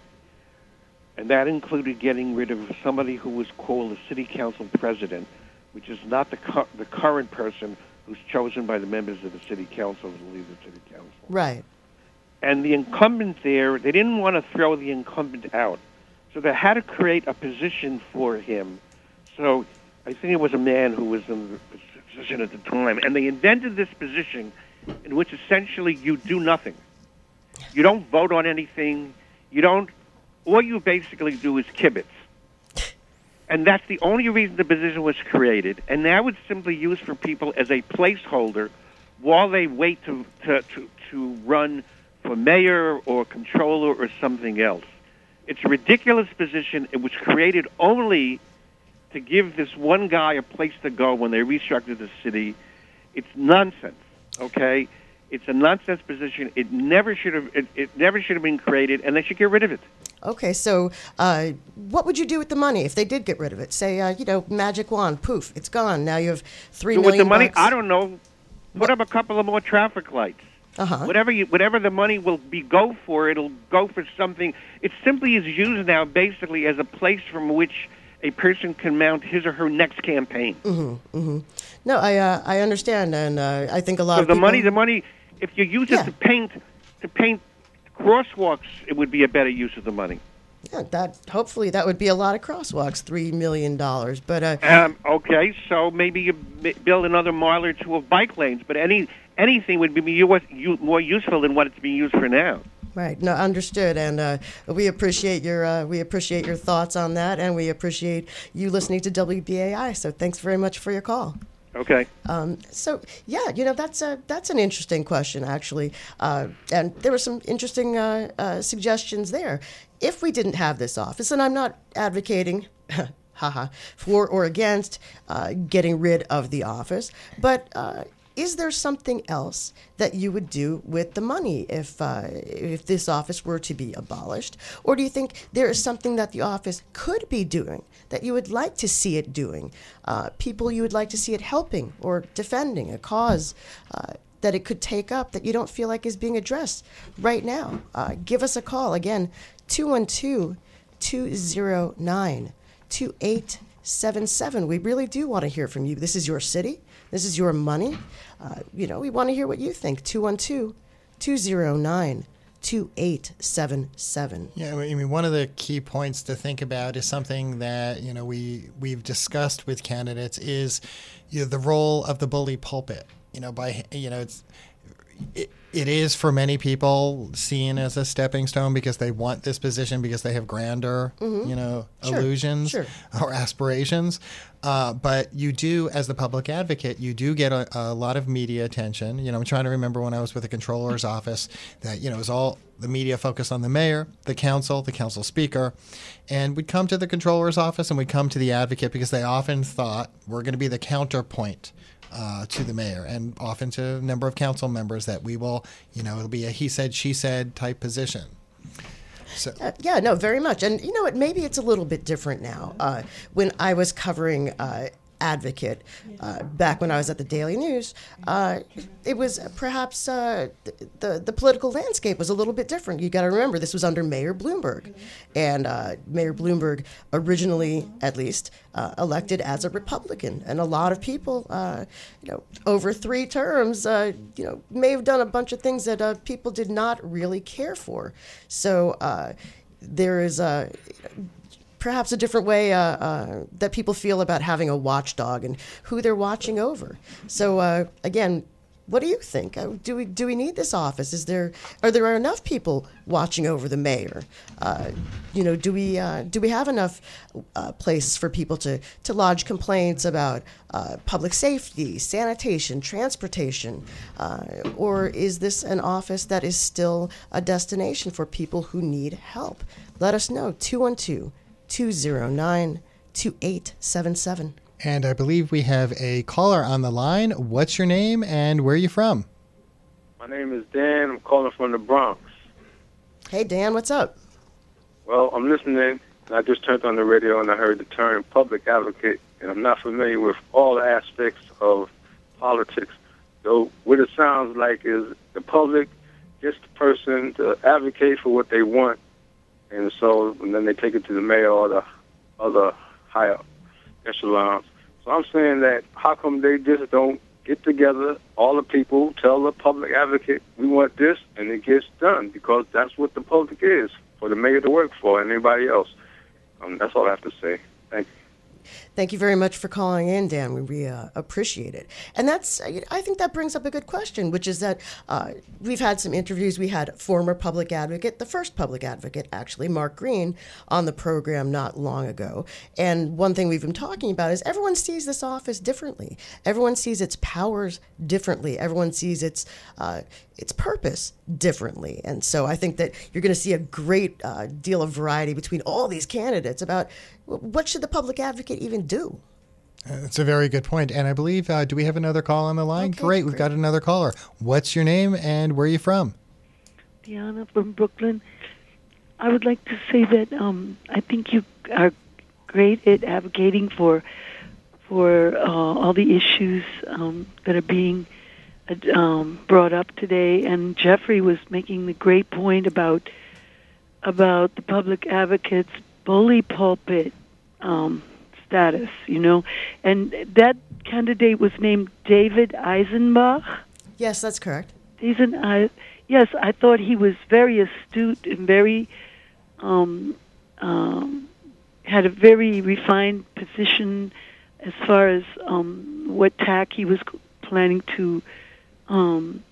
And that included getting rid of somebody who was called the city council president, which is not the cu- the current person who's chosen by the members of the city council to lead the city council. Right. And the incumbent there, they didn't want to throw the incumbent out. So they had to create a position for him. So I think it was a man who was in the position at the time. And they invented this position in which essentially you do nothing. You don't vote on anything. You don't, all you basically do is kibitz. And that's the only reason the position was created. And now it's simply used for people as a placeholder while they wait to, to, to, to run for mayor or controller or something else. It's a ridiculous position. It was created only to give this one guy a place to go when they restructured the city. It's nonsense. Okay, it's a nonsense position. It never should have. It, it never should have been created, and they should get rid of it. Okay, so uh, what would you do with the money if they did get rid of it? Say, uh, you know, magic wand, poof, it's gone. Now you have three So million with the money, bucks. I don't know. Put up a couple of more traffic lights. Uh-huh. Whatever you, whatever the money will be go for, it'll go for something. It simply is used now, basically, as a place from which a person can mount his or her next campaign. Mm-hmm. No, I uh, I understand, and uh, I think a lot So of the people, money, the money, if you use Yeah. it to paint, to paint crosswalks, it would be a better use of the money. Yeah, that hopefully that would be a lot of crosswalks, three million dollars. But uh, Um, okay, so maybe you build another mile or two of bike lanes, but any anything would be more useful than what it's being used for now. Right, no, understood, and uh, we appreciate your uh, we appreciate your thoughts on that, and we appreciate you listening to WBAI. So thanks very much for your call. Okay. Um, so yeah, you know that's a that's an interesting question actually, uh, and there were some interesting uh, uh, suggestions there. If we didn't have this office, and I'm not advocating, haha, for or against uh, getting rid of the office, but uh, is there something else that you would do with the money if uh, if this office were to be abolished, or do you think there is something that the office could be doing that you would like to see it doing? Uh, people you would like to see it helping or defending a cause uh, that it could take up that you don't feel like is being addressed right now. Uh, give us a call again, 212 209 2877. We really do want to hear from you. This is your city. This is your money. Uh, you know, we want to hear what you think. 212 209 2877. Yeah, I mean, one of the key points to think about is something that you know we we've discussed with candidates is you know, the role of the bully pulpit. You know, by you know, it's it, it is for many people seen as a stepping stone because they want this position because they have grander, you know, Mm-hmm. Sure, illusions sure. or aspirations. Uh, but you do, as the public advocate, you do get a, a lot of media attention. You know, I'm trying to remember when I was with the controller's office that, you know, it was all the media focused on the mayor, the council, the council speaker. And we'd come to the controller's office and we'd come to the advocate because they often thought we're going to be the counterpoint uh, to the mayor and often to a number of council members that we will, you know, it'll be a he said, she said type position. So, Uh, yeah, no, very much. And you know what? Maybe it's a little bit different now. Uh, when I was covering uh, Advocate uh, back when I was at the Daily News, uh, it was perhaps uh, th- the the political landscape was a little bit different. You got to remember this was under Mayor Bloomberg, and uh, Mayor Bloomberg originally, at least, uh, elected as a Republican, and a lot of people, uh, you know, over three terms, you know, may have done a bunch of things that people did not really care for. So there is a perhaps a different way uh, uh, that people feel about having a watchdog and who they're watching over. So uh, again, what do you think? Uh, Do we do we need this office? Is there are there enough people watching over the mayor? Uh, you know, do we uh, do we have enough places for people to to lodge complaints about public safety, sanitation, transportation, or is this an office that is still a destination for people who need help? Let us know. 212 209 2877. and I believe we have a caller on the line. What's your name and where are you from? My name is Dan. I'm calling from the Bronx. Hey, Dan, what's up? Well, I'm listening, and I just turned on the radio and I heard the term public advocate, and I'm not familiar with all aspects of politics. So what it sounds like is the public gets the person to advocate for what they want, and so and then they take it to the mayor or the other higher echelons. So I'm saying that how come they just don't get together, all the people, tell the public advocate, we want this, and it gets done because that's what the public is for the mayor to work for and anybody else. Um, that's all I have to say. Thank you. Thank you very much for calling in, Dan. We, we uh, appreciate it. And that's, I think that brings up a good question, which is that uh, we've had some interviews. We had former public advocate, the first public advocate, actually, Mark Green, on the program not long ago. And one thing we've been talking about is everyone sees this office differently. Everyone sees its powers differently. Everyone sees its uh, its purpose differently. And so I think that you're going to see a great uh, deal of variety between all these candidates about what should the public advocate even do. That's a very good point. And I believe, uh, do we have another call on the line? Okay, great, we've got another caller. What's your name and where are you from? Diana from Brooklyn. I would like to say that um, I think you are great at advocating for for uh, all the issues um, that are being um, brought up today, and Jeffrey was making the great point about about the public advocate's bully pulpit um, status. You know, and that candidate was named David Eisenbach. Yes, that's correct. He's an I. Yes, I thought he was very astute and very um, um, had a very refined position as far as um, what tack he was planning to um,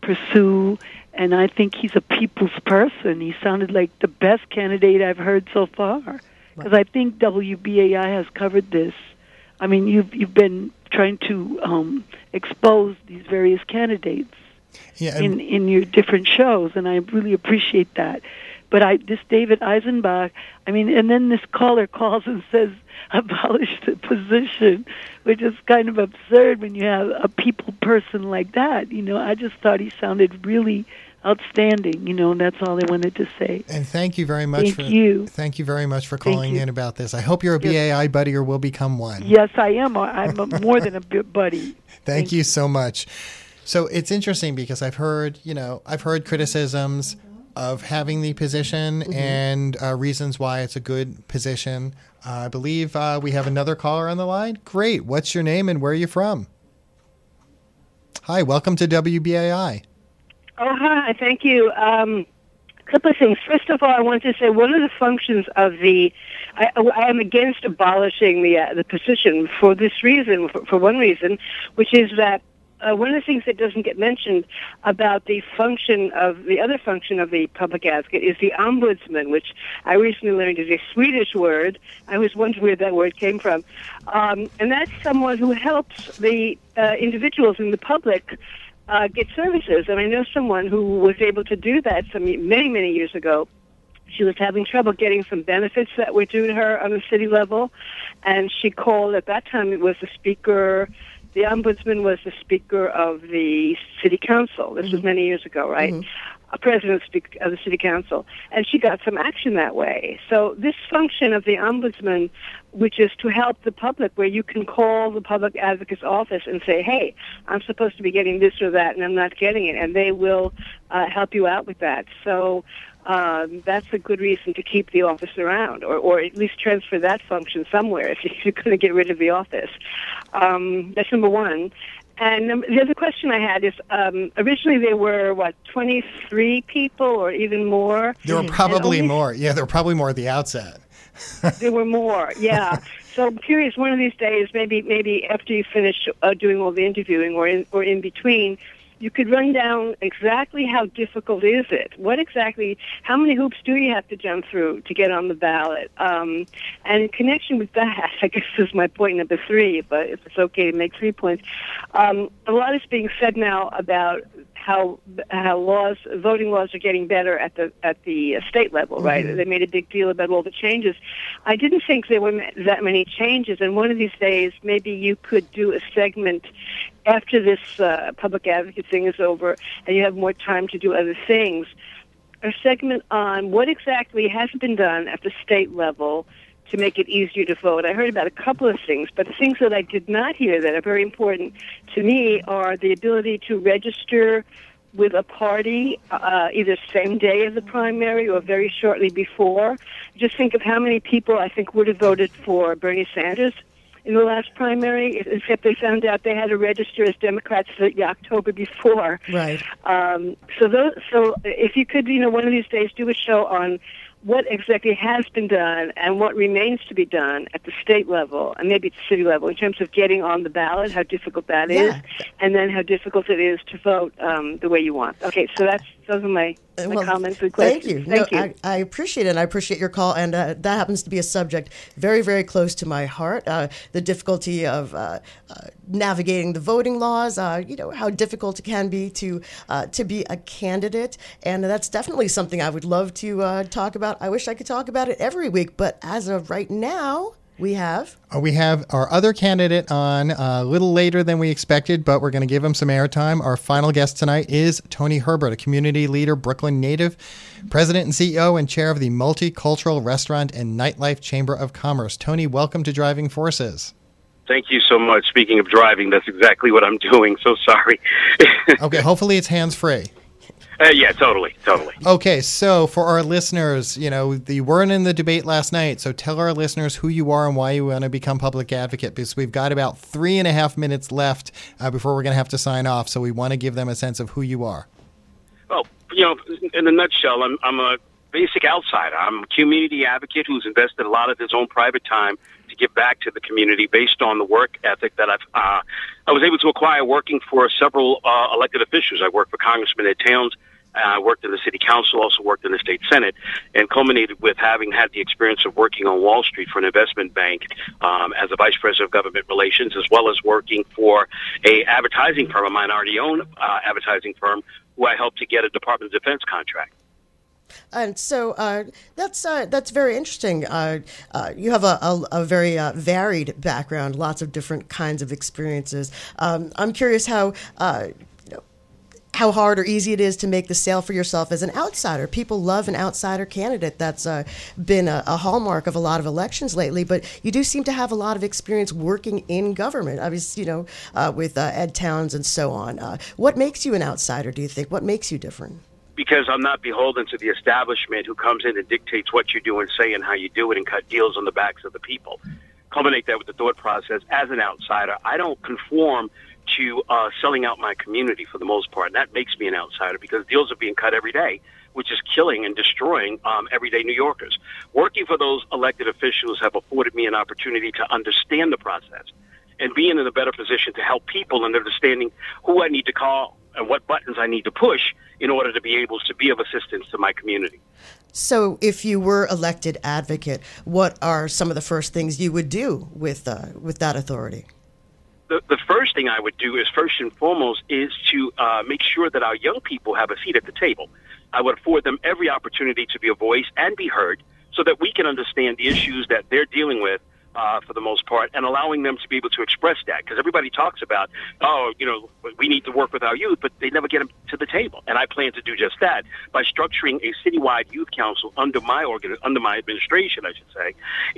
pursue. And I think he's a people's person. He sounded like the best candidate I've heard so far. Because I think WBAI has covered this. I mean, you've you've been trying to um, expose these various candidates Yeah, in in your different shows, and I really appreciate that. But I this David Eisenbach, I mean, and then this caller calls and says abolish the position, which is kind of absurd when you have a people person like that. You know, I just thought he sounded really outstanding. You know, and that's all I wanted to say. And thank you very much Thank for you. thank you very much for calling in about this. I hope you're a BAI buddy or will become one. Yes, I am. I'm a, more than a buddy. Thank you so much. So it's interesting because I've heard, you know, I've heard criticisms of having the position and uh, reasons why it's a good position. Uh, I believe uh, we have another caller on the line. Great. What's your name and where are you from? Hi, welcome to WBAI. Oh, hi. Thank you. Um, couple of things. First of all, I want to say one of the functions of the I, I am against abolishing the uh, the position for this reason, for, for one reason, which is that uh, one of the things that doesn't get mentioned about the function of the other function of the public advocate is the ombudsman, which I recently learned is a Swedish word. I was wondering where that word came from, um, and that's someone who helps the uh, individuals in the public uh, get services. And I know someone who was able to do that some many many years ago. She was having trouble getting some benefits that were due to her on the city level, and she called. At that time, it was the speaker. The ombudsman was the speaker of the city council. This was many years ago, right? A president of the city council, and she got some action that way. So this function of the ombudsman, which is to help the public, where you can call the public advocate's office and say, "Hey, I'm supposed to be getting this or that, and I'm not getting it," and they will uh, help you out with that. So um, that's a good reason to keep the office around, or, or at least transfer that function somewhere if you're going to get rid of the office. Um, that's number one. And um, the other question I had is um, originally there were, what, 23 people or even more? There were probably only more. Yeah, there were probably more at the outset. there were more, yeah. so I'm curious. One of these days, maybe maybe after you finish uh, doing all the interviewing, or in, or in between, you could run down exactly how difficult is it. What exactly? How many hoops do you have to jump through to get on the ballot? Um, and in connection with that, I guess this is my point number three. But if it's okay to make three points, um, a lot is being said now about how how laws voting laws are getting better at the at the state level right? They made a big deal about all the changes. I didn't think there were that many changes and one of these days maybe you could do a segment after this uh, public advocate thing is over and you have more time to do other things. A segment on what exactly has been done at the state level to make it easier to vote. I heard about a couple of things, but the things that I did not hear that are very important to me are the ability to register with a party uh, either same day of the primary or very shortly before. Just think of how many people I think would have voted for Bernie Sanders in the last primary, except they found out they had to register as Democrats the October before. Right. Um, so those, so if you could, you know, one of these days do a show on what exactly has been done and what remains to be done at the state level and maybe at the city level in terms of getting on the ballot, how difficult that is, Yeah. and then how difficult it is to vote um, the way you want. Okay, so that's those are my, my Well, comments and questions. Thank you. Thank no, you. I, I appreciate it. and I appreciate your call, and uh, that happens to be a subject very, very close to my heart. Uh, the difficulty of uh, uh, navigating the voting laws. Uh, you know how difficult it can be to uh, to be a candidate, and that's definitely something I would love to uh, talk about. I wish I could talk about it every week, but as of right now, we have. Uh, We have our other candidate on uh, a little later than we expected, but we're going to give him some airtime. Our final guest tonight is Tony Herbert, a community leader, Brooklyn native, president and CEO, and chair of the Multicultural Restaurant and Nightlife Chamber of Commerce. Tony, welcome to Driving Forces. Thank you so much. Speaking of driving, that's exactly what I'm doing. So sorry. okay, hopefully it's hands free. Uh, yeah, totally, totally. Okay, so for our listeners, you know, you weren't in the debate last night, so tell our listeners who you are and why you want to become public advocate, because we've got about three and a half minutes left uh, before we're going to have to sign off. So we want to give them a sense of who you are. Well, you know, in a nutshell, I'm, I'm a basic outsider. I'm a community advocate who's invested a lot of his own private time to give back to the community based on the work ethic that I've uh, I was able to acquire working for several uh, elected officials. I worked for Congressman Ed Towns. I uh, worked in the city council, also worked in the state senate, and culminated with having had the experience of working on Wall Street for an investment bank um, as a vice president of government relations, as well as working for a advertising firm, a minority-owned uh, advertising firm, who I helped to get a Department of Defense contract. And so uh, that's uh, that's very interesting. Uh, uh you have a, a, a very uh, varied background, lots of different kinds of experiences. Um, I'm curious how. Uh, how hard or easy it is to make the sale for yourself as an outsider. People love an outsider candidate. That's uh, been a, a, hallmark of a lot of elections lately. But you do seem to have a lot of experience working in government. Obviously, you know, uh, with uh, Ed Towns and so on. what makes you an outsider? Do you think? What makes you different? because I'm not beholden to the establishment who comes in and dictates what you do and say and how you do it and cut deals on the backs of the people. Culminate that with the thought process as an outsider. I don't conform to uh, selling out my community for the most part, and that makes me an outsider because deals are being cut every day, which is killing and destroying um, everyday New Yorkers. Working for those elected officials have afforded me an opportunity to understand the process and being in a better position to help people in understanding who I need to call and what buttons I need to push in order to be able to be of assistance to my community. So, if you were elected advocate, what are some of the first things you would do with uh, with that authority? The, the first thing I would do is first and foremost is to uh, make sure that our young people have a seat at the table. I would afford them every opportunity to be a voice and be heard, so that we can understand the issues that they're dealing with uh, for the most part, and allowing them to be able to express that. Because everybody talks about, oh, you know, we need to work with our youth, but they never get them to the table. And I plan to do just that by structuring a citywide youth council under my organ, under my administration, I should say,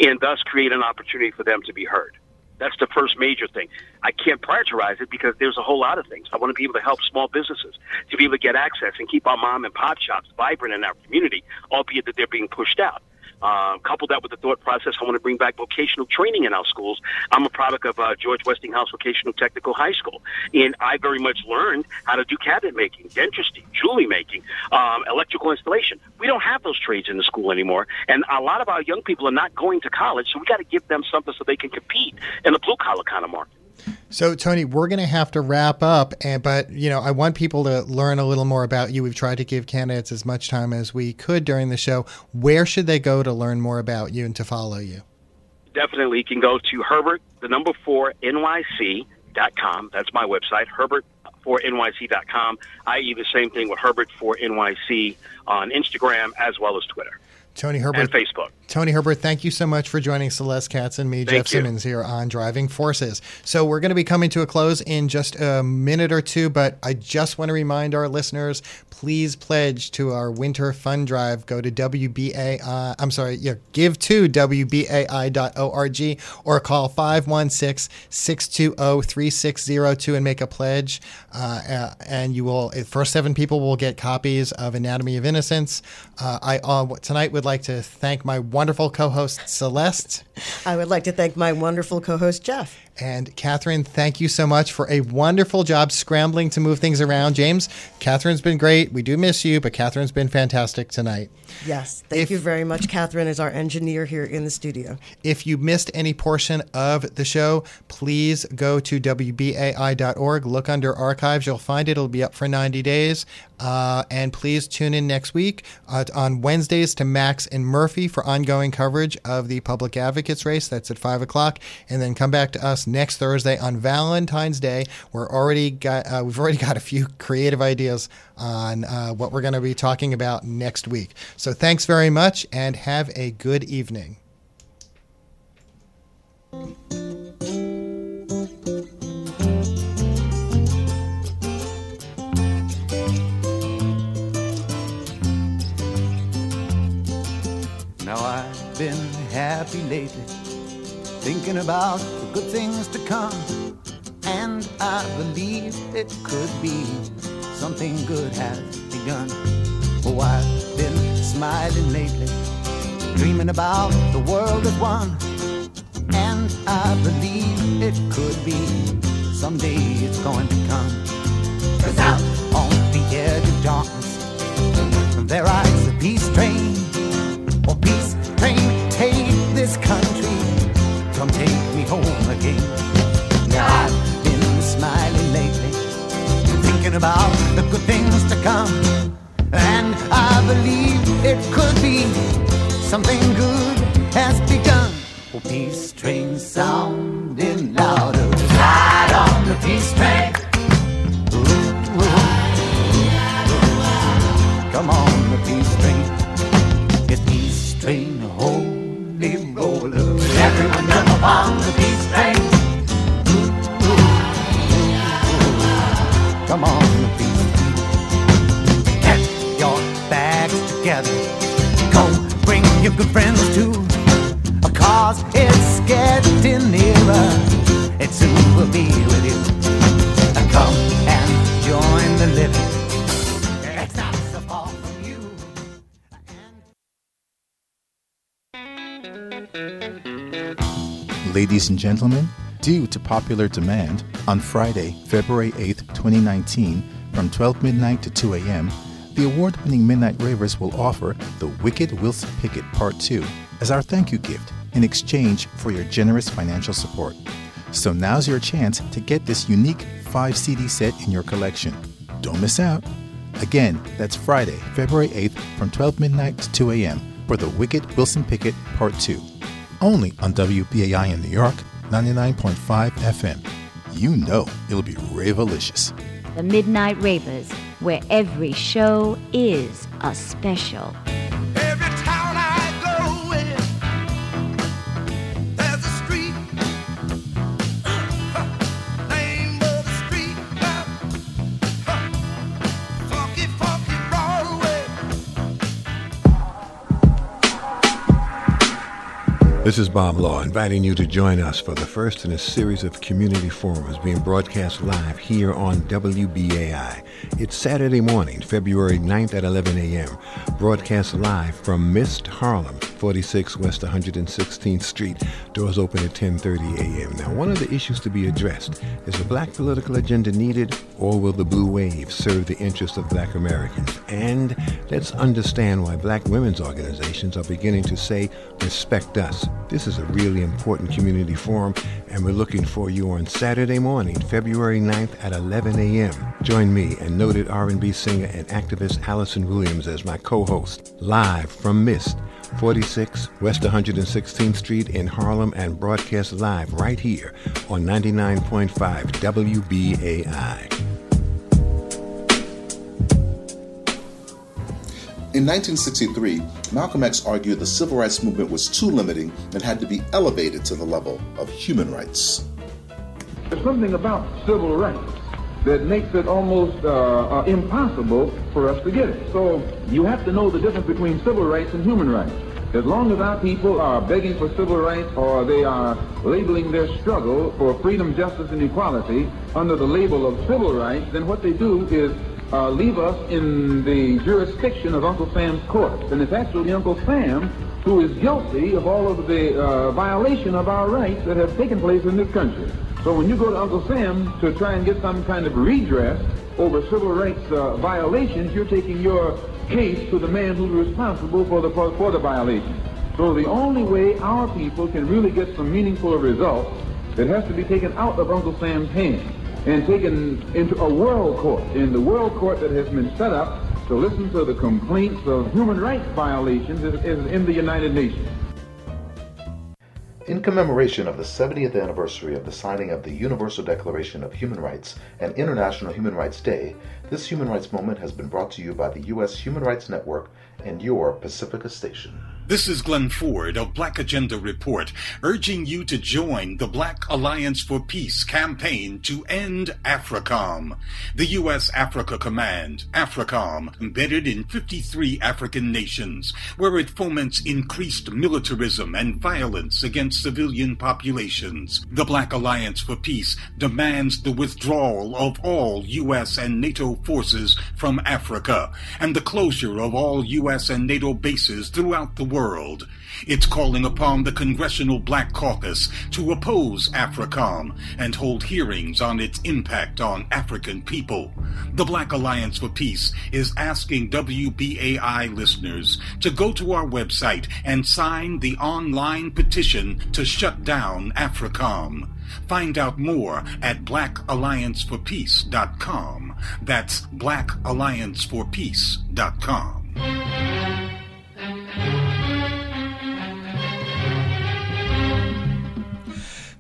and thus create an opportunity for them to be heard. That's the first major thing. I can't prioritize it because there's a whole lot of things. I want to be able to help small businesses to be able to get access and keep our mom and pop shops vibrant in our community, albeit that they're being pushed out. Uh, couple that with the thought process, I want to bring back vocational training in our schools. I'm a product of uh, George Westinghouse Vocational Technical High School, and I very much learned how to do cabinet making, dentistry, jewelry making, um, electrical installation. We don't have those trades in the school anymore, and a lot of our young people are not going to college, so we got to give them something so they can compete in the blue collar kind of market. So, Tony, we're going to have to wrap up, and but you know, I want people to learn a little more about you. We've tried to give candidates as much time as we could during the show. Where should they go to learn more about you and to follow you? Definitely, you can go to Herbert, the number four NYC dot com. That's my website, Herbert for NYC.com, i.e., the same thing with Herbert for NYC on Instagram as well as Twitter. Tony Herbert. And Facebook. Tony Herbert, thank you so much for joining Celeste Katz and me, thank Jeff you. Simmons, here on Driving Forces. So, we're going to be coming to a close in just a minute or two, but I just want to remind our listeners please pledge to our winter fund drive. Go to WBAI, I'm sorry, yeah, give to WBAI.org or call 516 620 3602 and make a pledge. Uh, uh, and you will, first seven people will get copies of Anatomy of Innocence. Uh, I uh, tonight would like to thank my wonderful co host, Celeste. I would like to thank my wonderful co host, Jeff. And Catherine, thank you so much for a wonderful job scrambling to move things around. James, Catherine's been great. We do miss you, but Catherine's been fantastic tonight. Yes, thank if, you very much. Catherine is our engineer here in the studio. If you missed any portion of the show, please go to WBAI.org, look under archives. You'll find it. It'll be up for 90 days. Uh, and please tune in next week uh, on Wednesdays to Max and Murphy for ongoing coverage of the Public Advocates race. That's at 5 o'clock. And then come back to us next Thursday on Valentine's Day. We're already got, uh, we've already got a few creative ideas on uh, what we're going to be talking about next week. So thanks very much and have a good evening. Now I've been happy lately thinking about the good things to come. And I believe it could be something good has begun. Oh, I've been smiling lately, dreaming about the world as one. And I believe it could be someday it's going to come. Cause out on the edge of darkness, there rides the peace train. Oh, peace train, take this country, again. I've been smiling lately, thinking about the good things to come. And I believe it could be something good has begun. Oh, peace train sounding louder. Ride on the peace train. Good friends too. Cause it's getting nearer. It soon will be with you. Come and join the living. Ladies and gentlemen, due to popular demand, on Friday, February 8th, 2019, from 12 midnight to 2 a.m., the award winning Midnight Ravers will offer The Wicked Wilson Pickett Part 2 as our thank you gift in exchange for your generous financial support. So now's your chance to get this unique 5 CD set in your collection. Don't miss out. Again, that's Friday, February 8th from 12 midnight to 2 a.m. for The Wicked Wilson Pickett Part 2. Only on WBAI in New York, 99.5 FM. You know it'll be ravelicious. The Midnight Ravers, where every show is a special. This is Bob Law, inviting you to join us for the first in a series of community forums being broadcast live here on WBAI. It's Saturday morning, February 9th at 11 a.m., broadcast live from Mist Harlem, 46 West 116th Street. Doors open at 10:30 a.m. Now, one of the issues to be addressed is the black political agenda needed, or will the blue wave serve the interests of black Americans? And let's understand why black women's organizations are beginning to say, "Respect us." This is a really important community forum, and we're looking for you on Saturday morning, February 9th at 11 a.m. Join me and noted R&B singer and activist Alyson Williams as my co-host, live from Mist, 46 West 116th Street in Harlem, and broadcast live right here on 99.5 WBAI. In 1963, Malcolm X argued the civil rights movement was too limiting and had to be elevated to the level of human rights. There's something about civil rights that makes it almost uh, uh, impossible for us to get it. So you have to know the difference between civil rights and human rights. As long as our people are begging for civil rights or they are labeling their struggle for freedom, justice, and equality under the label of civil rights, then what they do is uh, leave us in the jurisdiction of Uncle Sam's court. And it's actually Uncle Sam who is guilty of all of the uh, violation of our rights that have taken place in this country. So when you go to Uncle Sam to try and get some kind of redress over civil rights uh, violations, you're taking your case to the man who's responsible for the, for the violation. So the only way our people can really get some meaningful results, it has to be taken out of Uncle Sam's hands and taken into a world court, in the world court that has been set up to listen to the complaints of human rights violations is, is in the United Nations. In commemoration of the 70th anniversary of the signing of the Universal Declaration of Human Rights and International Human Rights Day, this human rights moment has been brought to you by the U.S. Human Rights Network and your Pacifica station. This is Glen Ford of Black Agenda Report, urging you to join the Black Alliance for Peace campaign to end AFRICOM. The U.S. Africa Command, AFRICOM, embedded in 53 African nations, where it foments increased militarism and violence against civilian populations. The Black Alliance for Peace demands the withdrawal of all U.S. and NATO forces from Africa and the closure of all U.S. and NATO bases throughout the world. It's calling upon the Congressional Black Caucus to oppose AFRICOM and hold hearings on its impact on African people. The Black Alliance for Peace is asking WBAI listeners to go to our website and sign the online petition to shut down AFRICOM. Find out more at blackallianceforpeace.com. That's blackallianceforpeace.com.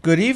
Good evening.